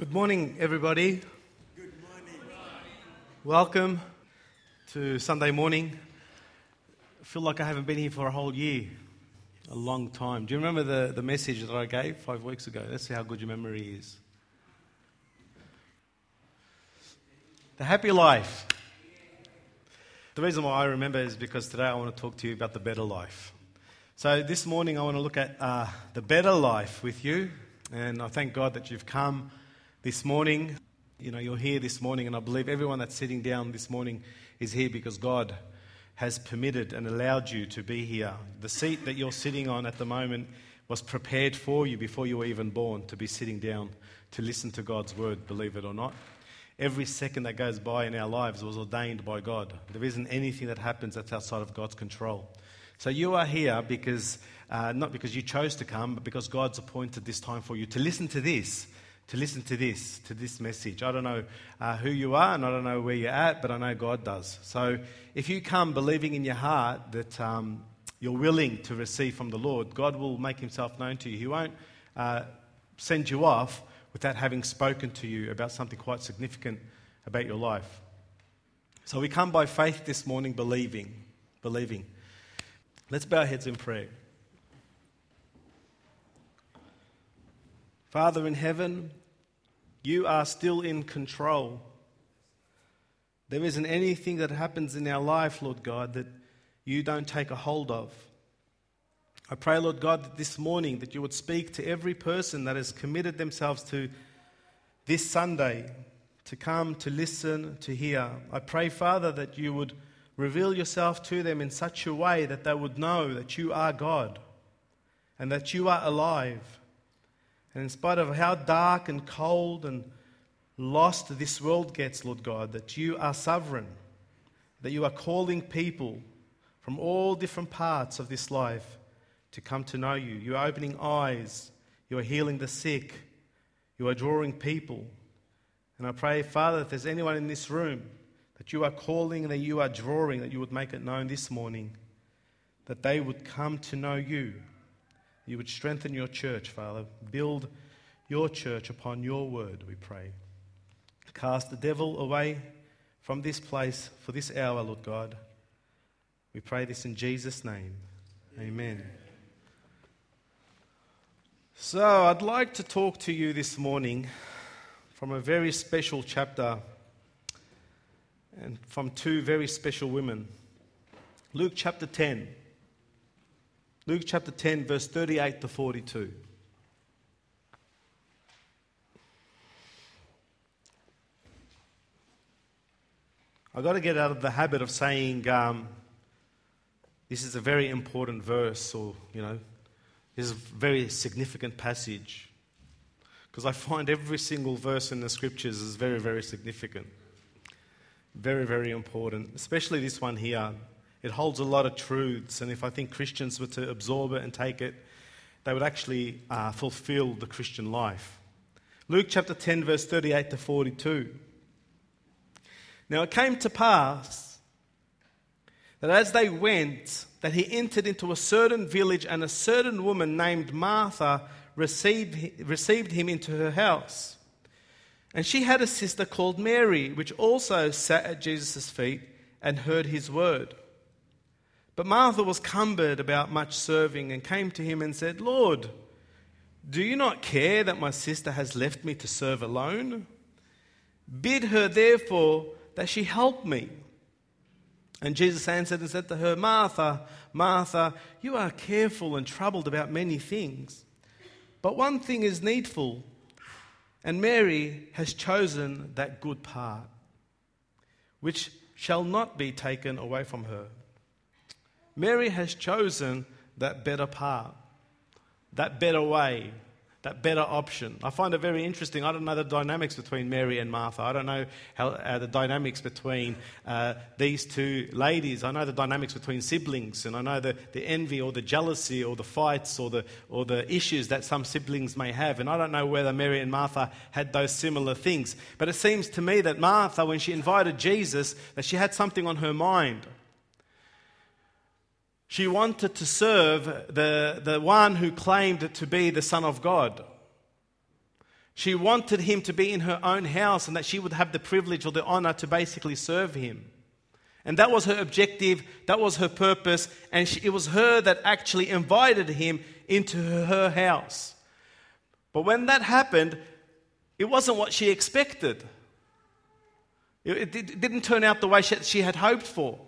Good morning, everybody. Good morning. Welcome to Sunday morning. I feel like I haven't been here for a whole year, a long time. Do you remember the, the message that I gave five weeks ago? Let's see how good your memory is. The happy life. The reason why I remember is because today I want to talk to you about the better life. So, this morning I want to look at uh, the better life with you, and I thank God that you've come this morning. You know, you're here this morning, and I believe everyone that's sitting down this morning is here because God has permitted and allowed you to be here. The seat that you're sitting on at the moment was prepared for you before you were even born to be sitting down to listen to God's word, believe it or not. Every second that goes by in our lives was ordained by God. There isn't anything that happens that's outside of God's control. So you are here because, uh, not because you chose to come, but because God's appointed this time for you to listen to this to listen to this, to this message. I don't know uh, who you are and I don't know where you're at, but I know God does. So if you come believing in your heart that um, you're willing to receive from the Lord, God will make himself known to you. He won't uh, send you off without having spoken to you about something quite significant about your life. So we come by faith this morning, believing. Believing. Let's bow our heads in prayer. Father in heaven, you are still in control. There isn't anything that happens in our life, Lord God, that you don't take a hold of. I pray, Lord God, that this morning that you would speak to every person that has committed themselves to this Sunday to come, to listen, to hear. I pray, Father, that you would reveal yourself to them in such a way that they would know that you are God and that you are alive and in spite of how dark and cold and lost this world gets, Lord God, that you are sovereign, that you are calling people from all different parts of this life to come to know you. You are opening eyes, you are healing the sick, you are drawing people. And I pray, Father, if there's anyone in this room that you are calling and that you are drawing, that you would make it known this morning, that they would come to know you you would strengthen your church, Father. Build your church upon your word, we pray. Cast the devil away from this place for this hour, Lord God. We pray this in Jesus' name. Amen. So, I'd like to talk to you this morning from a very special chapter and from two very special women. Luke chapter 10. Luke chapter 10, verse 38 to 42. I've got to get out of the habit of saying um, this is a very important verse or, you know, this is a very significant passage. Because I find every single verse in the scriptures is very, very significant. Very, very important. Especially this one here. It holds a lot of truths, and if I think Christians were to absorb it and take it, they would actually uh, fulfill the Christian life. Luke chapter 10, verse 38 to 42. Now it came to pass that as they went, that he entered into a certain village, and a certain woman named Martha received, received him into her house. And she had a sister called Mary, which also sat at Jesus' feet and heard his word. But Martha was cumbered about much serving and came to him and said, Lord, do you not care that my sister has left me to serve alone? Bid her, therefore, that she help me. And Jesus answered and said to her, Martha, Martha, you are careful and troubled about many things. But one thing is needful, and Mary has chosen that good part, which shall not be taken away from her. Mary has chosen that better part, that better way, that better option. I find it very interesting. I don't know the dynamics between Mary and Martha. I don't know how, uh, the dynamics between uh, these two ladies. I know the dynamics between siblings, and I know the, the envy or the jealousy or the fights or the, or the issues that some siblings may have. And I don't know whether Mary and Martha had those similar things. But it seems to me that Martha, when she invited Jesus, that she had something on her mind. She wanted to serve the, the one who claimed to be the Son of God. She wanted him to be in her own house and that she would have the privilege or the honor to basically serve him. And that was her objective, that was her purpose, and she, it was her that actually invited him into her house. But when that happened, it wasn't what she expected. It, it didn't turn out the way she, she had hoped for.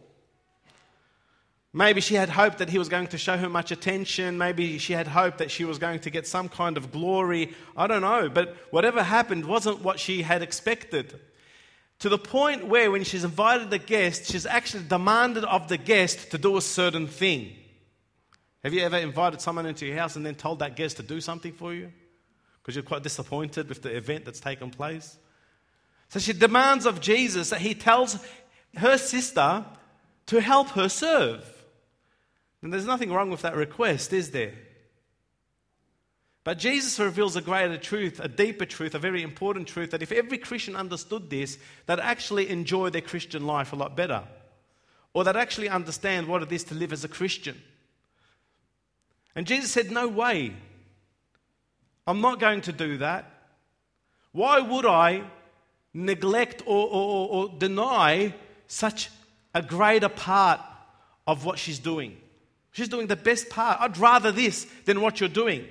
Maybe she had hoped that he was going to show her much attention. Maybe she had hoped that she was going to get some kind of glory. I don't know. But whatever happened wasn't what she had expected. To the point where, when she's invited the guest, she's actually demanded of the guest to do a certain thing. Have you ever invited someone into your house and then told that guest to do something for you? Because you're quite disappointed with the event that's taken place? So she demands of Jesus that he tells her sister to help her serve. And there's nothing wrong with that request, is there? But Jesus reveals a greater truth, a deeper truth, a very important truth that if every Christian understood this, they'd actually enjoy their Christian life a lot better. Or they'd actually understand what it is to live as a Christian. And Jesus said, No way. I'm not going to do that. Why would I neglect or, or, or deny such a greater part of what she's doing? She's doing the best part. I'd rather this than what you're doing.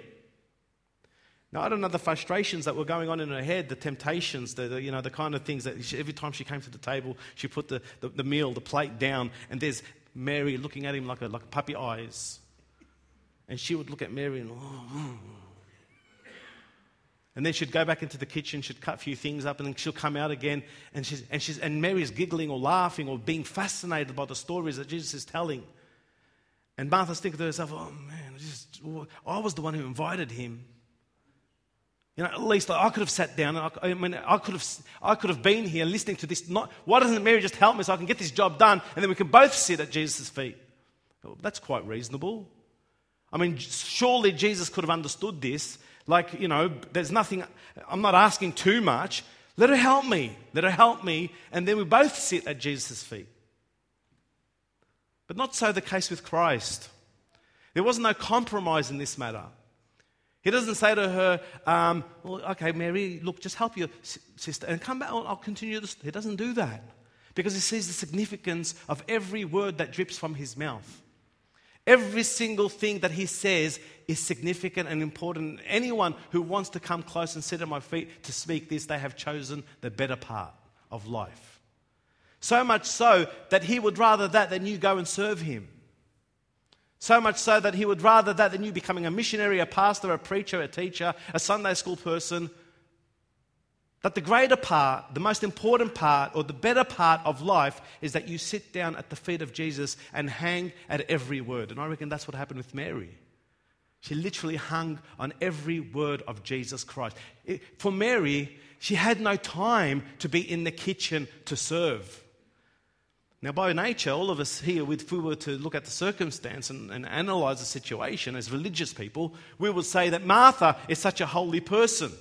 Now, I don't know the frustrations that were going on in her head, the temptations, the, the you know, the kind of things that she, every time she came to the table, she put the, the, the, meal, the plate down, and there's Mary looking at him like, a, like puppy eyes. And she would look at Mary and, oh, and then she'd go back into the kitchen, she'd cut a few things up, and then she'll come out again, and, she's, and, she's, and Mary's giggling or laughing or being fascinated by the stories that Jesus is telling. And Martha's thinking to herself, oh man, just, I was the one who invited him. You know, at least I could have sat down I, I, mean, I, could have, I could have been here listening to this. Not, why doesn't Mary just help me so I can get this job done and then we can both sit at Jesus' feet? Well, that's quite reasonable. I mean, surely Jesus could have understood this. Like, you know, there's nothing, I'm not asking too much. Let her help me. Let her help me. And then we both sit at Jesus' feet. But not so the case with Christ. There was no compromise in this matter. He doesn't say to her, um, well, okay, Mary, look, just help your sister and come back, I'll, continue this. He doesn't do that because he sees the significance of every word that drips from his mouth. Every single thing that he says is significant and important. Anyone who wants to come close and sit at my feet to speak this, they have chosen the better part of life. So much so that he would rather that than you go and serve him. So much so that he would rather that than you becoming a missionary, a pastor, a preacher, a teacher, a Sunday school person. That the greater part, the most important part, or the better part of life is that you sit down at the feet of Jesus and hang at every word. And I reckon that's what happened with Mary. She literally hung on every word of Jesus Christ. For Mary, she had no time to be in the kitchen to serve. Now, by nature, all of us here, if we were to look at the circumstance and, and analyze the situation as religious people, we would say that Martha is such a holy person.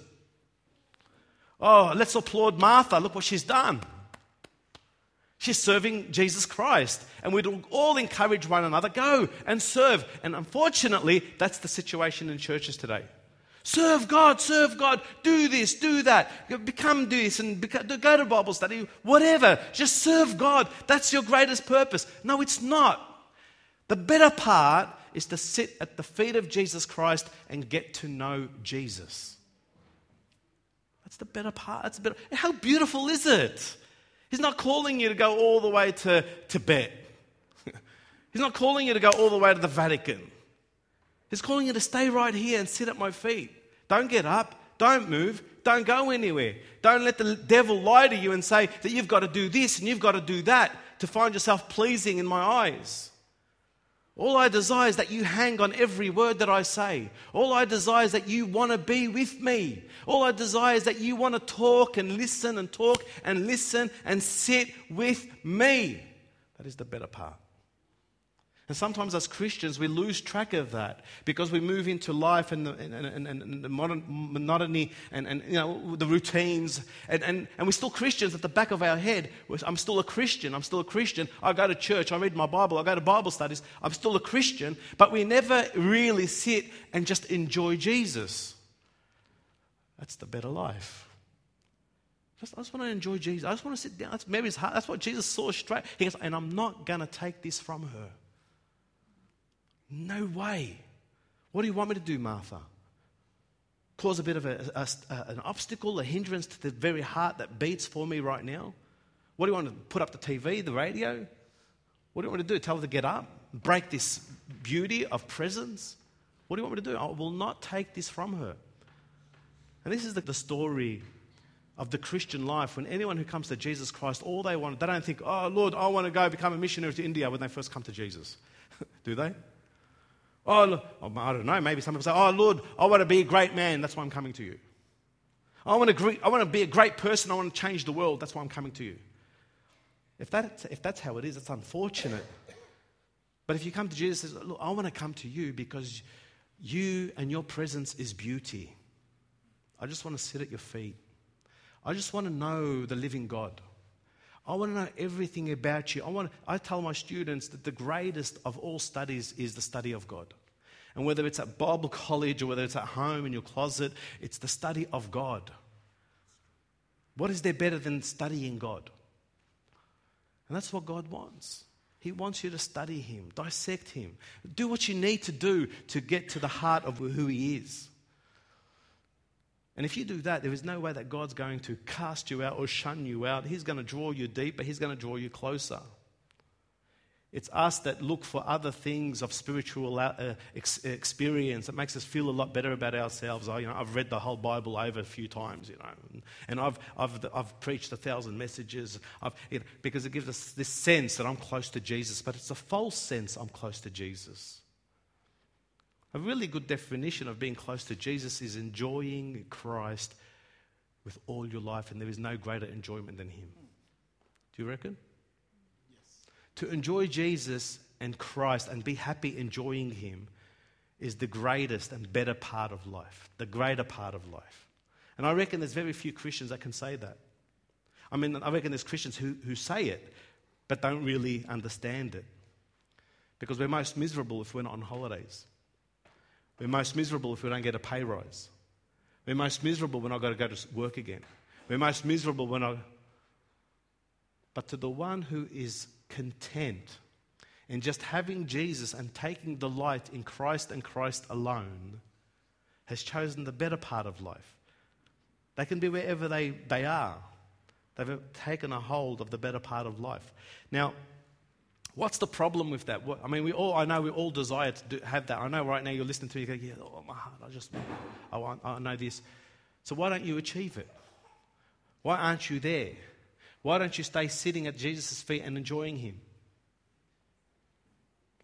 Oh, let's applaud Martha. Look what she's done. She's serving Jesus Christ. And we'd all encourage one another go and serve. And unfortunately, that's the situation in churches today. Serve God, serve God, do this, do that, become this, and go to Bible study, whatever. Just serve God. That's your greatest purpose. No, it's not. The better part is to sit at the feet of Jesus Christ and get to know Jesus. That's the better part. That's better. How beautiful is it? He's not calling you to go all the way to Tibet. He's not calling you to go all the way to the Vatican. He's calling you to stay right here and sit at my feet. Don't get up. Don't move. Don't go anywhere. Don't let the devil lie to you and say that you've got to do this and you've got to do that to find yourself pleasing in my eyes. All I desire is that you hang on every word that I say. All I desire is that you want to be with me. All I desire is that you want to talk and listen and talk and listen and sit with me. That is the better part. And sometimes as Christians, we lose track of that because we move into life and the, and, and, and the modern monotony and, and you know, the routines. And, and, and we're still Christians at the back of our head. I'm still a Christian. I'm still a Christian. I go to church. I read my Bible. I go to Bible studies. I'm still a Christian. But we never really sit and just enjoy Jesus. That's the better life. Just, I just want to enjoy Jesus. I just want to sit down. That's heart. That's what Jesus saw straight. He goes, and I'm not going to take this from her. No way. What do you want me to do, Martha? Cause a bit of a, a, a, an obstacle, a hindrance to the very heart that beats for me right now? What do you want to put up the TV, the radio? What do you want me to do? Tell her to get up? Break this beauty of presence? What do you want me to do? I will not take this from her. And this is the, the story of the Christian life. When anyone who comes to Jesus Christ, all they want, they don't think, oh, Lord, I want to go become a missionary to India when they first come to Jesus. do they? Oh, oh, I don't know. Maybe some people say, Oh, Lord, I want to be a great man. That's why I'm coming to you. I want to, I want to be a great person. I want to change the world. That's why I'm coming to you. If, that, if that's how it is, it's unfortunate. But if you come to Jesus and says, Look, I want to come to you because you and your presence is beauty. I just want to sit at your feet. I just want to know the living God. I want to know everything about you. I, want I tell my students that the greatest of all studies is the study of God. And whether it's at Bible college or whether it's at home in your closet, it's the study of God. What is there better than studying God? And that's what God wants. He wants you to study Him, dissect Him, do what you need to do to get to the heart of who He is. And if you do that, there is no way that God's going to cast you out or shun you out. He's going to draw you deeper, He's going to draw you closer. It's us that look for other things of spiritual uh, experience that makes us feel a lot better about ourselves. I, you know, I've read the whole Bible over a few times, you know, and I've, I've, I've preached a thousand messages you know, because it gives us this sense that I'm close to Jesus, but it's a false sense I'm close to Jesus. A really good definition of being close to Jesus is enjoying Christ with all your life, and there is no greater enjoyment than Him. Do you reckon? Yes. To enjoy Jesus and Christ and be happy enjoying Him is the greatest and better part of life, the greater part of life. And I reckon there's very few Christians that can say that. I mean, I reckon there's Christians who, who say it, but don't really understand it. Because we're most miserable if we're not on holidays. We're most miserable if we don't get a pay rise. We're most miserable when I've got to go to work again. We're most miserable when I. But to the one who is content in just having Jesus and taking delight in Christ and Christ alone, has chosen the better part of life. They can be wherever they, they are. They've taken a hold of the better part of life. Now, What's the problem with that? What, I mean, we all, I know we all desire to do, have that. I know right now you're listening to me, you yeah, oh, my heart, I just, I, want, I know this. So why don't you achieve it? Why aren't you there? Why don't you stay sitting at Jesus' feet and enjoying Him?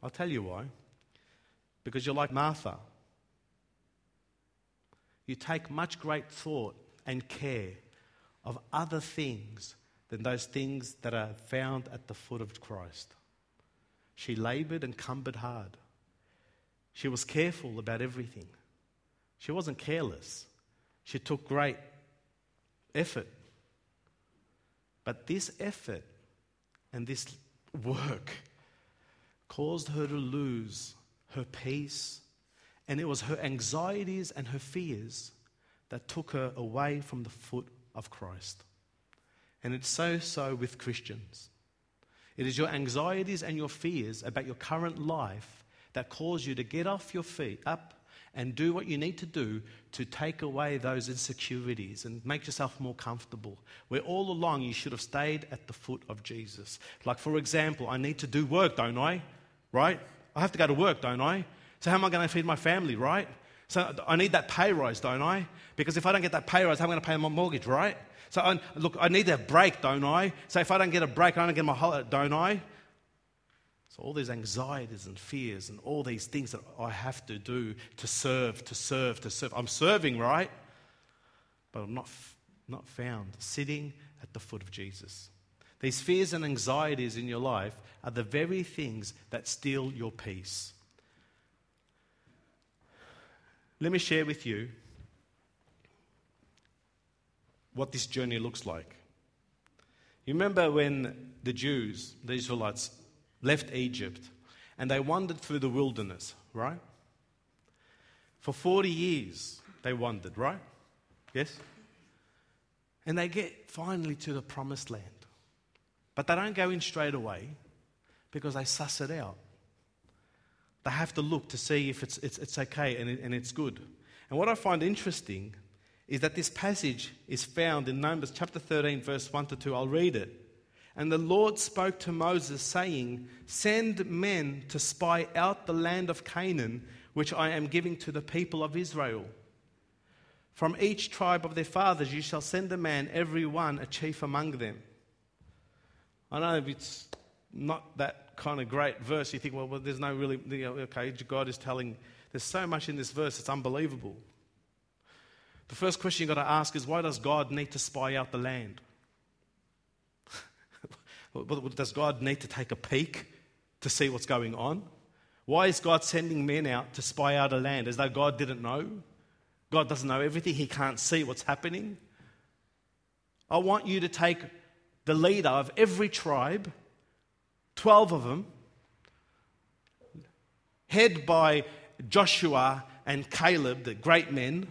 I'll tell you why. Because you're like Martha. You take much great thought and care of other things than those things that are found at the foot of Christ. She labored and cumbered hard. She was careful about everything. She wasn't careless. She took great effort. But this effort and this work caused her to lose her peace, and it was her anxieties and her fears that took her away from the foot of Christ. And it's so so with Christians. It is your anxieties and your fears about your current life that cause you to get off your feet, up, and do what you need to do to take away those insecurities and make yourself more comfortable. Where all along you should have stayed at the foot of Jesus. Like, for example, I need to do work, don't I? Right? I have to go to work, don't I? So, how am I going to feed my family, right? So, I need that pay rise, don't I? Because if I don't get that pay rise, how am I going to pay my mortgage, right? So, I, look, I need a break, don't I? So, if I don't get a break, I don't get my holiday, don't I? So, all these anxieties and fears and all these things that I have to do to serve, to serve, to serve. I'm serving, right? But I'm not, not found sitting at the foot of Jesus. These fears and anxieties in your life are the very things that steal your peace. Let me share with you what this journey looks like. You remember when the Jews, the Israelites, left Egypt and they wandered through the wilderness, right? For 40 years they wandered, right? Yes? And they get finally to the promised land. But they don't go in straight away because they suss it out. They have to look to see if it's, it's, it's okay and, it, and it's good. And what I find interesting is that this passage is found in Numbers chapter 13, verse 1 to 2. I'll read it. And the Lord spoke to Moses, saying, Send men to spy out the land of Canaan, which I am giving to the people of Israel. From each tribe of their fathers you shall send a man, every one a chief among them. I know it's not that kind of great verse. You think, well, well there's no really, you know, okay, God is telling, there's so much in this verse, it's unbelievable. The first question you've got to ask is why does God need to spy out the land? does God need to take a peek to see what's going on? Why is God sending men out to spy out a land as though God didn't know? God doesn't know everything, He can't see what's happening. I want you to take the leader of every tribe, 12 of them, head by Joshua and Caleb, the great men,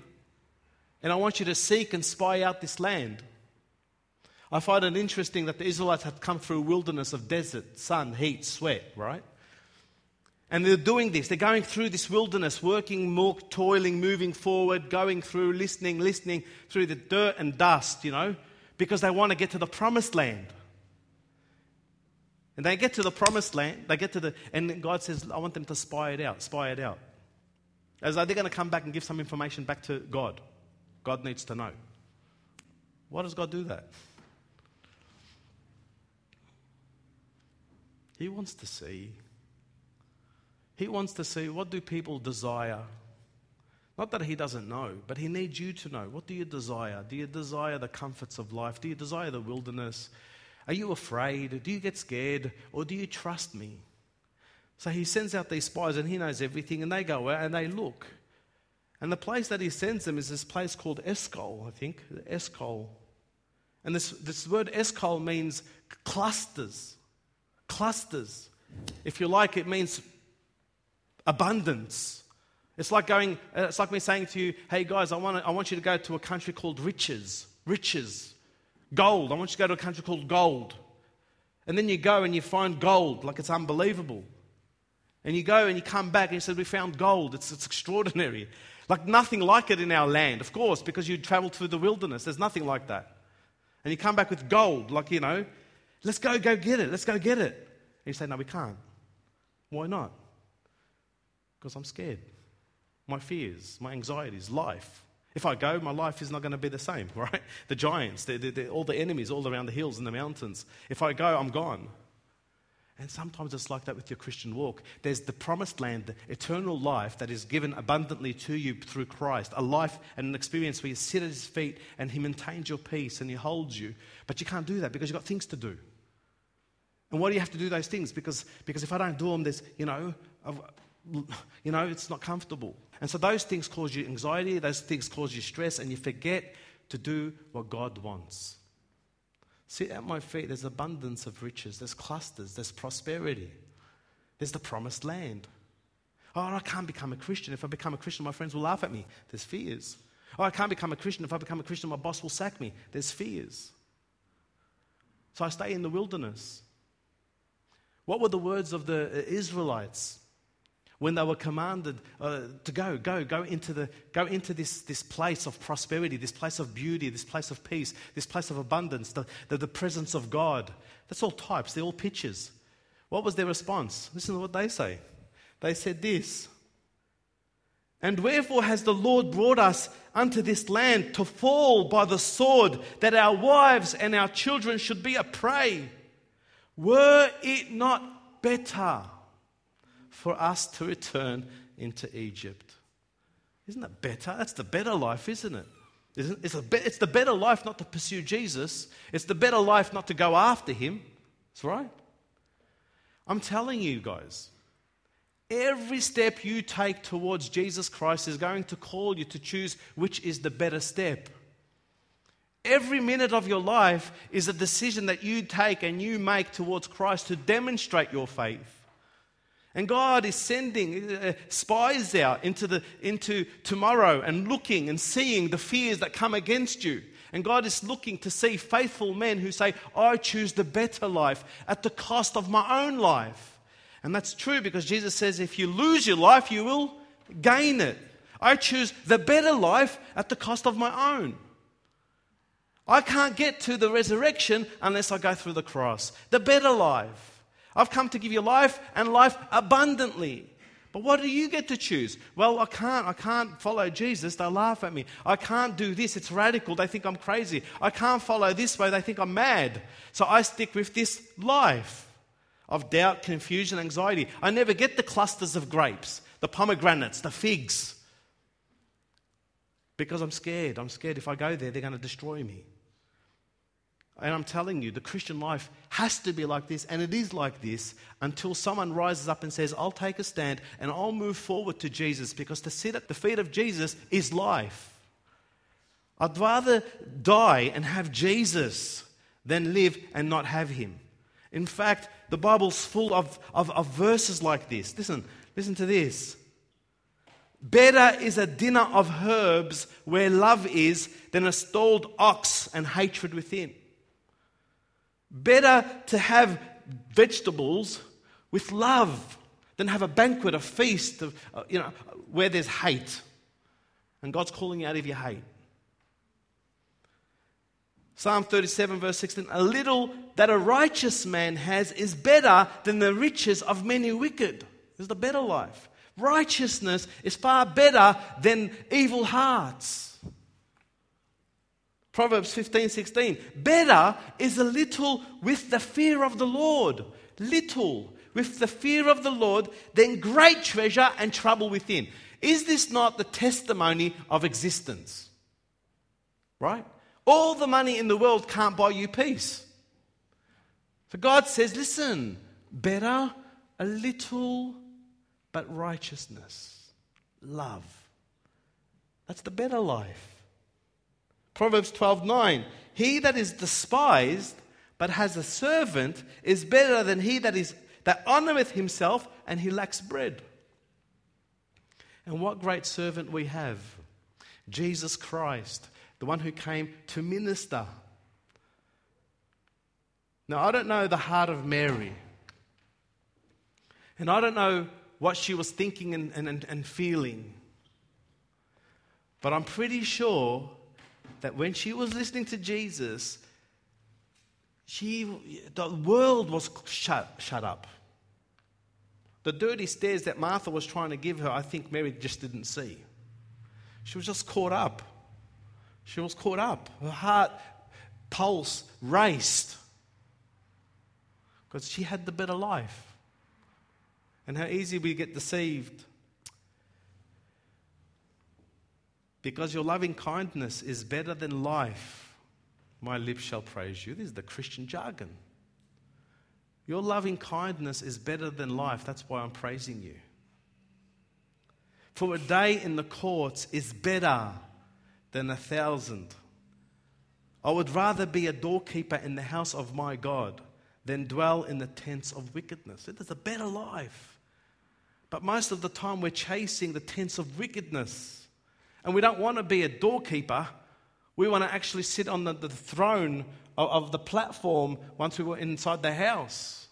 and I want you to seek and spy out this land. I find it interesting that the Israelites had come through a wilderness of desert, sun, heat, sweat, right? And they're doing this. They're going through this wilderness, working, more, toiling, moving forward, going through, listening, listening through the dirt and dust, you know, because they want to get to the promised land. And they get to the promised land, they get to the, and God says, I want them to spy it out, spy it out. As though they're going to come back and give some information back to God. God needs to know. Why does God do that? He wants to see. He wants to see what do people desire? Not that he doesn't know, but he needs you to know. What do you desire? Do you desire the comforts of life? Do you desire the wilderness? Are you afraid? Do you get scared? Or do you trust me? So he sends out these spies and he knows everything, and they go out and they look. And the place that he sends them is this place called Eshcol, I think. Eshcol. And this, this word Eshcol means clusters. Clusters. If you like, it means abundance. It's like going, uh, it's like me saying to you, hey guys, I want, to, I want you to go to a country called riches. Riches. Gold. I want you to go to a country called gold. And then you go and you find gold, like it's unbelievable. And you go and you come back and you say, We found gold. It's, it's extraordinary. Like nothing like it in our land, of course, because you traveled through the wilderness. There's nothing like that. And you come back with gold, like, you know, let's go, go get it. Let's go get it. And you say, no, we can't. Why not? Because I'm scared. My fears, my anxieties, life. If I go, my life is not going to be the same, right? The giants, the, the, the, all the enemies all around the hills and the mountains. If I go, I'm gone. And sometimes it's like that with your Christian walk. There's the promised land, the eternal life that is given abundantly to you through Christ, a life and an experience where you sit at his feet and he maintains your peace and he holds you. But you can't do that because you've got things to do. And why do you have to do those things? Because, because if I don't do them, there's, you know, you know, it's not comfortable. And so those things cause you anxiety, those things cause you stress, and you forget to do what God wants. See, at my feet, there's abundance of riches, there's clusters, there's prosperity, there's the promised land. Oh, I can't become a Christian. If I become a Christian, my friends will laugh at me. There's fears. Oh, I can't become a Christian. If I become a Christian, my boss will sack me. There's fears. So I stay in the wilderness. What were the words of the Israelites? When they were commanded uh, to go, go, go into, the, go into this, this place of prosperity, this place of beauty, this place of peace, this place of abundance, the, the, the presence of God. That's all types, they're all pictures. What was their response? Listen to what they say. They said this And wherefore has the Lord brought us unto this land to fall by the sword, that our wives and our children should be a prey? Were it not better? For us to return into Egypt. Isn't that better? That's the better life, isn't it? It's, a be- it's the better life not to pursue Jesus. It's the better life not to go after him. That's right. I'm telling you guys, every step you take towards Jesus Christ is going to call you to choose which is the better step. Every minute of your life is a decision that you take and you make towards Christ to demonstrate your faith. And God is sending uh, spies out into, the, into tomorrow and looking and seeing the fears that come against you. And God is looking to see faithful men who say, I choose the better life at the cost of my own life. And that's true because Jesus says, if you lose your life, you will gain it. I choose the better life at the cost of my own. I can't get to the resurrection unless I go through the cross. The better life. I've come to give you life and life abundantly. But what do you get to choose? Well, I can't. I can't follow Jesus. They'll laugh at me. I can't do this. It's radical. They think I'm crazy. I can't follow this way. They think I'm mad. So I stick with this life of doubt, confusion, anxiety. I never get the clusters of grapes, the pomegranates, the figs. Because I'm scared. I'm scared if I go there, they're going to destroy me. And I'm telling you, the Christian life has to be like this, and it is like this until someone rises up and says, I'll take a stand and I'll move forward to Jesus because to sit at the feet of Jesus is life. I'd rather die and have Jesus than live and not have him. In fact, the Bible's full of, of, of verses like this. Listen, listen to this. Better is a dinner of herbs where love is than a stalled ox and hatred within. Better to have vegetables with love than have a banquet, a feast, of, uh, you know, where there's hate. And God's calling you out of your hate. Psalm 37, verse 16 A little that a righteous man has is better than the riches of many wicked. This Is the better life. Righteousness is far better than evil hearts. Proverbs 15 16. Better is a little with the fear of the Lord. Little with the fear of the Lord than great treasure and trouble within. Is this not the testimony of existence? Right? All the money in the world can't buy you peace. So God says, listen, better a little, but righteousness, love. That's the better life. Proverbs 12:9 He that is despised but has a servant is better than he that is that honoreth himself and he lacks bread. And what great servant we have. Jesus Christ, the one who came to minister. Now, I don't know the heart of Mary. And I don't know what she was thinking and, and, and feeling. But I'm pretty sure that when she was listening to Jesus, she, the world was shut, shut up. The dirty stares that Martha was trying to give her, I think Mary just didn't see. She was just caught up. She was caught up. Her heart pulse raced because she had the better life. And how easy we get deceived Because your loving kindness is better than life, my lips shall praise you. This is the Christian jargon. Your loving kindness is better than life. That's why I'm praising you. For a day in the courts is better than a thousand. I would rather be a doorkeeper in the house of my God than dwell in the tents of wickedness. It is a better life. But most of the time, we're chasing the tents of wickedness. And we don't want to be a doorkeeper. We want to actually sit on the, the throne of, of the platform once we were inside the house.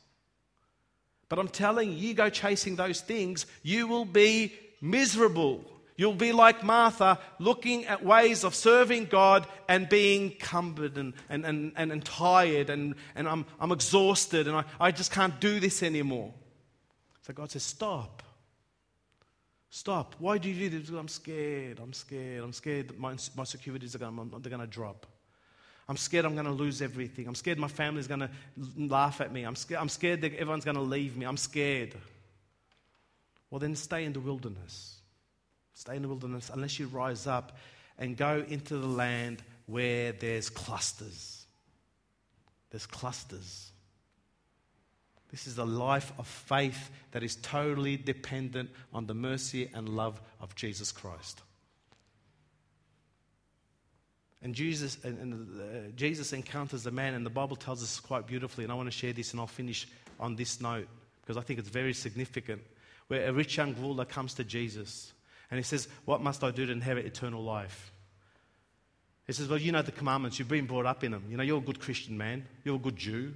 But I'm telling you, you go chasing those things, you will be miserable. You'll be like Martha, looking at ways of serving God and being cumbered and, and, and, and, and tired, and, and I'm, I'm exhausted, and I, I just can't do this anymore. So God says, Stop. Stop. Why do you do this? I'm scared. I'm scared. I'm scared that my, my securities are going, they're going to drop. I'm scared I'm going to lose everything. I'm scared my family's going to laugh at me. I'm scared, I'm scared that everyone's going to leave me. I'm scared. Well, then stay in the wilderness. Stay in the wilderness unless you rise up and go into the land where there's clusters. There's clusters. This is a life of faith that is totally dependent on the mercy and love of Jesus Christ. And Jesus, and, and uh, Jesus encounters a man, and the Bible tells us quite beautifully. And I want to share this, and I'll finish on this note because I think it's very significant. where a rich young ruler comes to Jesus and he says, What must I do to inherit eternal life? He says, Well, you know the commandments. You've been brought up in them. You know, you're a good Christian man. You're a good Jew.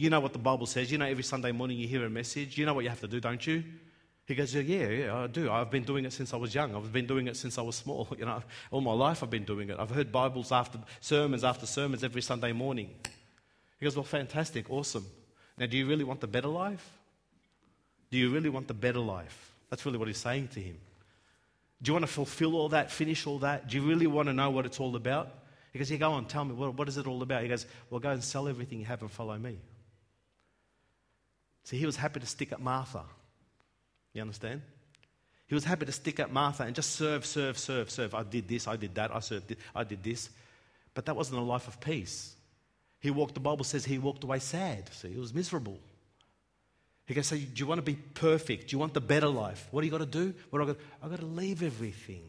You know what the Bible says. You know, every Sunday morning you hear a message. You know what you have to do, don't you? He goes, yeah, yeah, I do. I've been doing it since I was young. I've been doing it since I was small. You know, all my life I've been doing it. I've heard Bibles after sermons after sermons every Sunday morning. He goes, well, fantastic, awesome. Now, do you really want the better life? Do you really want the better life? That's really what he's saying to him. Do you want to fulfill all that, finish all that? Do you really want to know what it's all about? He goes, yeah, go on, tell me, what, what is it all about? He goes, well, go and sell everything you have and follow me. See, he was happy to stick at Martha. You understand? He was happy to stick at Martha and just serve, serve, serve, serve. I did this, I did that, I served, I did this. But that wasn't a life of peace. He walked, the Bible says he walked away sad. See, he was miserable. He goes, so do you want to be perfect? Do you want the better life? What do you got to do? What do I got? I've got to leave everything.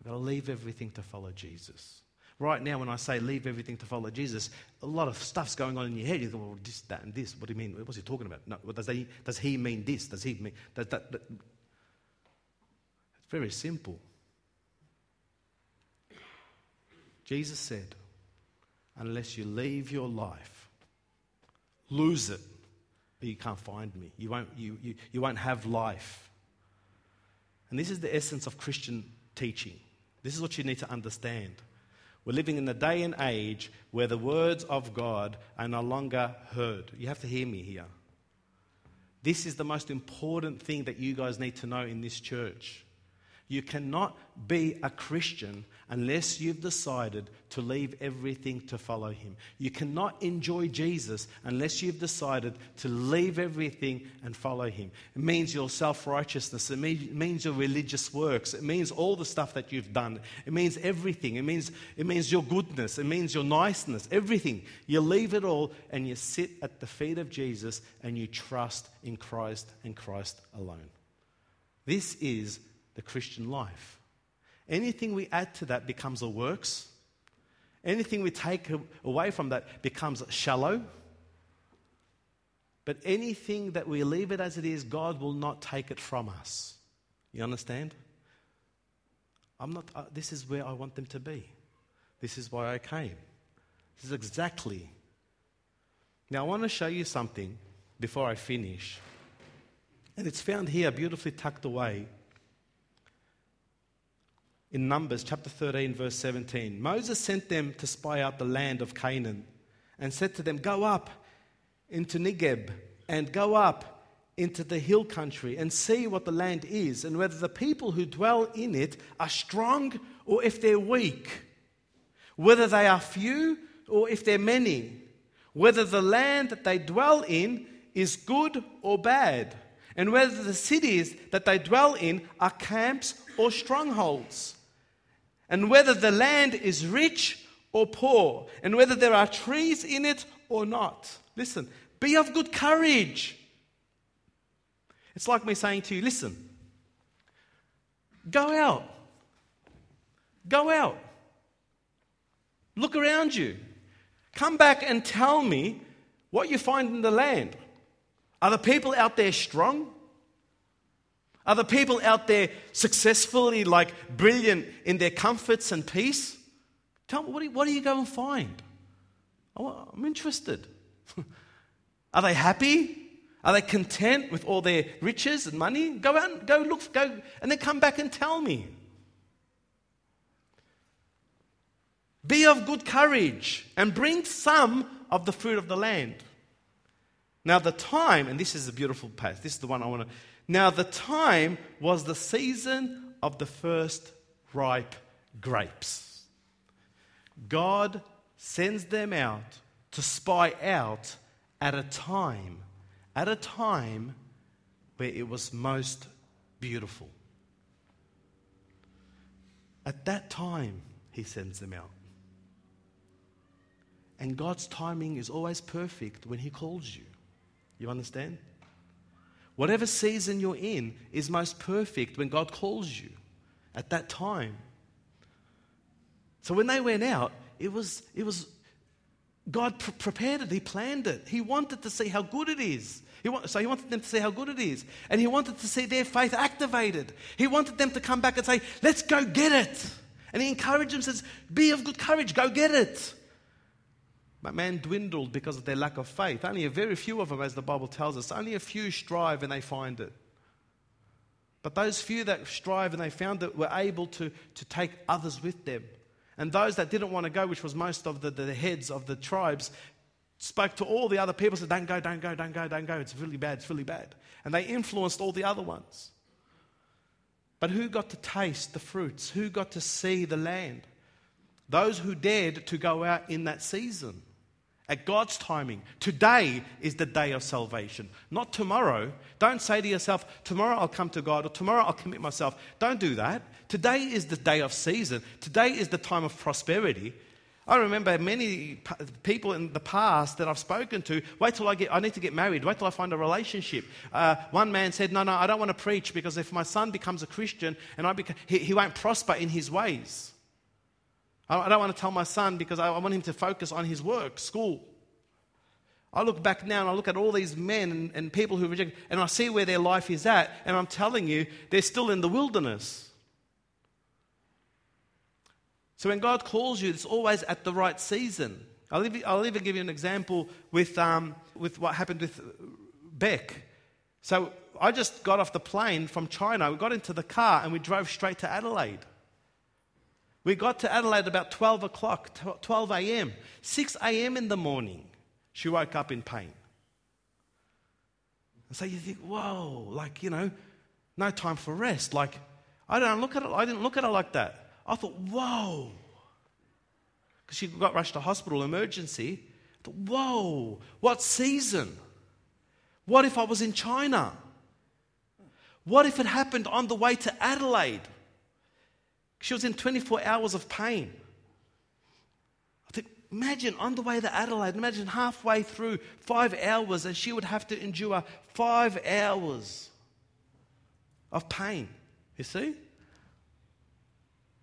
I've got to leave everything to follow Jesus. Right now, when I say leave everything to follow Jesus, a lot of stuff's going on in your head. You go, well, this, that, and this. What do you mean? What's he talking about? No, does, he, does he mean this? Does he mean that, that, that? It's very simple. Jesus said, unless you leave your life, lose it, but you can't find me. You won't, you, you, you won't have life. And this is the essence of Christian teaching. This is what you need to understand. We're living in a day and age where the words of God are no longer heard. You have to hear me here. This is the most important thing that you guys need to know in this church. You cannot be a Christian unless you've decided to leave everything to follow him. You cannot enjoy Jesus unless you've decided to leave everything and follow him. It means your self righteousness, it means your religious works, it means all the stuff that you've done, it means everything. It means, it means your goodness, it means your niceness, everything. You leave it all and you sit at the feet of Jesus and you trust in Christ and Christ alone. This is the Christian life. Anything we add to that becomes a works. Anything we take away from that becomes shallow. But anything that we leave it as it is, God will not take it from us. You understand? I'm not, uh, this is where I want them to be. This is why I came. This is exactly. Now, I want to show you something before I finish. And it's found here, beautifully tucked away in Numbers chapter 13, verse 17. Moses sent them to spy out the land of Canaan and said to them, Go up into Negeb and go up into the hill country and see what the land is and whether the people who dwell in it are strong or if they're weak, whether they are few or if they're many, whether the land that they dwell in is good or bad, and whether the cities that they dwell in are camps or strongholds and whether the land is rich or poor, and whether there are trees in it or not. Listen, be of good courage. It's like me saying to you, listen, go out. Go out. Look around you. Come back and tell me what you find in the land. Are the people out there strong? Are the people out there successfully, like brilliant in their comforts and peace? Tell me, what do you, what do you go and find? Oh, I'm interested. Are they happy? Are they content with all their riches and money? Go out and go look, go, and then come back and tell me. Be of good courage and bring some of the fruit of the land. Now, the time, and this is a beautiful passage, this is the one I want to now, the time was the season of the first ripe grapes. God sends them out to spy out at a time, at a time where it was most beautiful. At that time, He sends them out. And God's timing is always perfect when He calls you. You understand? Whatever season you're in is most perfect when God calls you at that time. So when they went out, it was, it was God pr- prepared it, He planned it. He wanted to see how good it is. He want, so He wanted them to see how good it is. And He wanted to see their faith activated. He wanted them to come back and say, Let's go get it. And He encouraged them, says, Be of good courage, go get it. But man dwindled because of their lack of faith. Only a very few of them, as the Bible tells us, only a few strive and they find it. But those few that strive and they found it were able to, to take others with them. And those that didn't want to go, which was most of the, the heads of the tribes, spoke to all the other people, said, Don't go, don't go, don't go, don't go. It's really bad, it's really bad. And they influenced all the other ones. But who got to taste the fruits? Who got to see the land? Those who dared to go out in that season at God's timing. Today is the day of salvation, not tomorrow. Don't say to yourself, Tomorrow I'll come to God or tomorrow I'll commit myself. Don't do that. Today is the day of season. Today is the time of prosperity. I remember many people in the past that I've spoken to. Wait till I get. I need to get married. Wait till I find a relationship. Uh, one man said, "No, no, I don't want to preach because if my son becomes a Christian and I become, he, he won't prosper in his ways." I don't want to tell my son because I want him to focus on his work, school. I look back now and I look at all these men and, and people who reject, and I see where their life is at, and I'm telling you, they're still in the wilderness. So when God calls you, it's always at the right season. I'll even, I'll even give you an example with, um, with what happened with Beck. So I just got off the plane from China. We got into the car and we drove straight to Adelaide. We got to Adelaide about 12 o'clock, 12 a.m. 6 a.m. in the morning, she woke up in pain. And so you think, whoa, like, you know, no time for rest. Like, I don't look at it, I didn't look at it like that. I thought, whoa. Because she got rushed to hospital emergency. I thought, whoa, what season? What if I was in China? What if it happened on the way to Adelaide? She was in 24 hours of pain. I think, imagine on the way to Adelaide, imagine halfway through five hours, and she would have to endure five hours of pain. You see?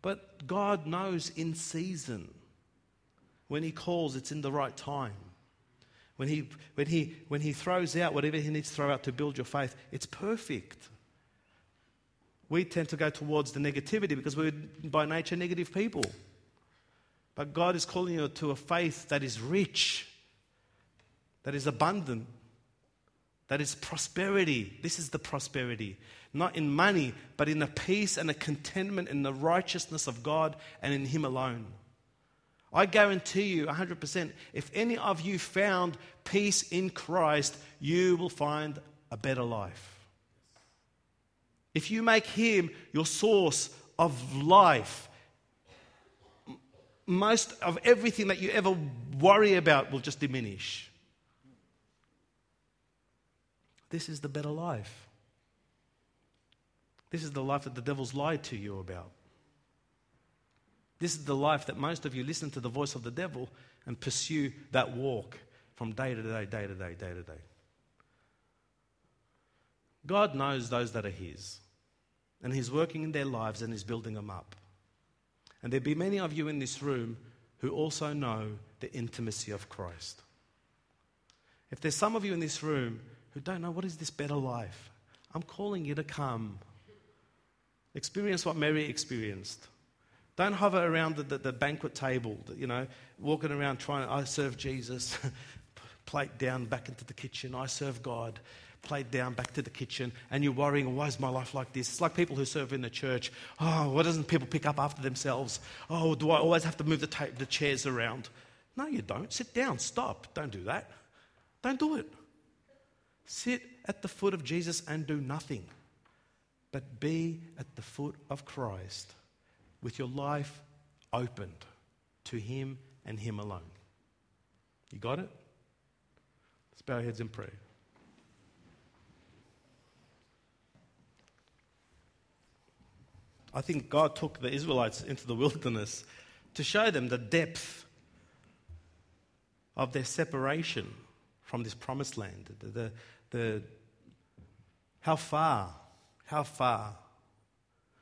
But God knows in season. When He calls, it's in the right time. When he, when, he, when he throws out whatever He needs to throw out to build your faith, it's perfect we tend to go towards the negativity because we're by nature negative people. But God is calling you to a faith that is rich, that is abundant, that is prosperity. This is the prosperity. Not in money, but in the peace and the contentment in the righteousness of God and in Him alone. I guarantee you 100% if any of you found peace in Christ, you will find a better life. If you make Him your source of life, most of everything that you ever worry about will just diminish. This is the better life. This is the life that the devil's lied to you about. This is the life that most of you listen to the voice of the devil and pursue that walk from day to day, day to day, day to day. God knows those that are His. And He's working in their lives and He's building them up. And there'll be many of you in this room who also know the intimacy of Christ. If there's some of you in this room who don't know what is this better life, I'm calling you to come. Experience what Mary experienced. Don't hover around the, the, the banquet table, you know, walking around trying, I serve Jesus, plate down back into the kitchen, I serve God plate down back to the kitchen and you're worrying, why is my life like this? It's like people who serve in the church. Oh, why doesn't people pick up after themselves? Oh, do I always have to move the, ta- the chairs around? No, you don't. Sit down. Stop. Don't do that. Don't do it. Sit at the foot of Jesus and do nothing. But be at the foot of Christ with your life opened to Him and Him alone. You got it? Let's bow our heads in prayer. I think God took the Israelites into the wilderness to show them the depth of their separation from this promised land. The, the, the, how far, how far.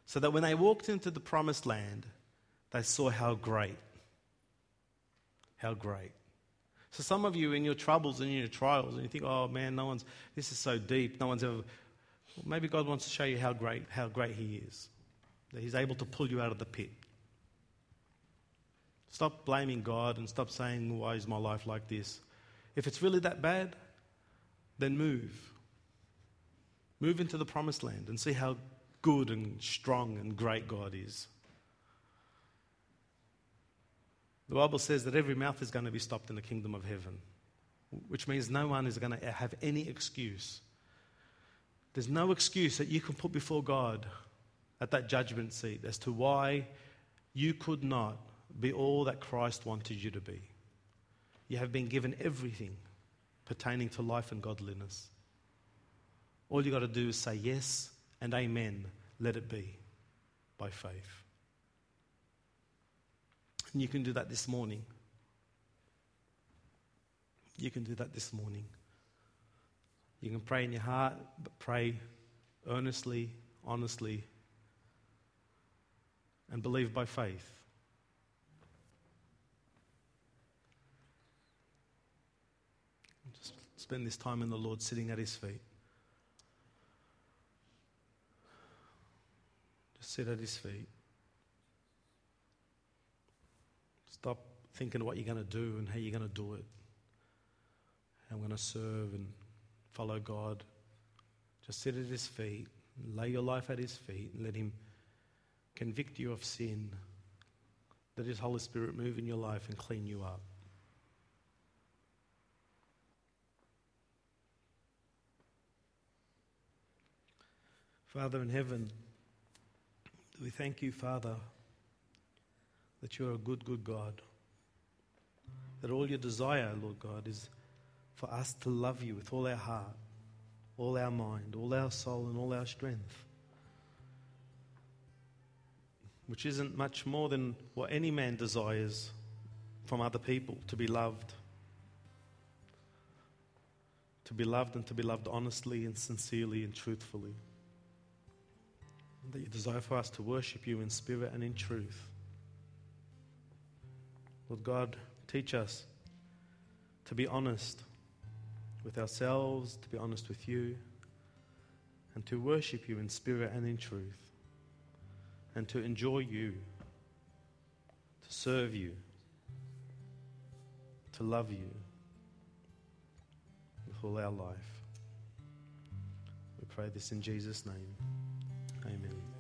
So that when they walked into the promised land, they saw how great, how great. So some of you in your troubles and in your trials, and you think, oh man, no one's, this is so deep, no one's ever. Well, maybe God wants to show you how great, how great He is. That He's able to pull you out of the pit. Stop blaming God and stop saying, why is my life like this? If it's really that bad, then move. Move into the promised land and see how good and strong and great God is. The Bible says that every mouth is going to be stopped in the kingdom of heaven, which means no one is going to have any excuse. There's no excuse that you can put before God at that judgment seat as to why you could not be all that Christ wanted you to be. You have been given everything pertaining to life and godliness. All you got to do is say yes and amen, let it be by faith. And you can do that this morning. You can do that this morning. You can pray in your heart, but pray earnestly, honestly, and believe by faith. Just spend this time in the Lord sitting at His feet. Just sit at His feet. Stop thinking what you're going to do and how you're going to do it. I'm going to serve and follow God. Just sit at His feet, lay your life at His feet, and let Him convict you of sin. Let His Holy Spirit move in your life and clean you up. Father in heaven, we thank you, Father that you're a good, good God. That all your desire, Lord God, is for us to love you with all our heart, all our mind, all our soul, and all our strength. Which isn't much more than what any man desires from other people to be loved. To be loved and to be loved honestly and sincerely and truthfully. That you desire for us to worship you in spirit and in truth. Lord God, teach us to be honest with ourselves, to be honest with you, and to worship you in spirit and in truth, and to enjoy you, to serve you, to love you with all our life. We pray this in Jesus' name. Amen.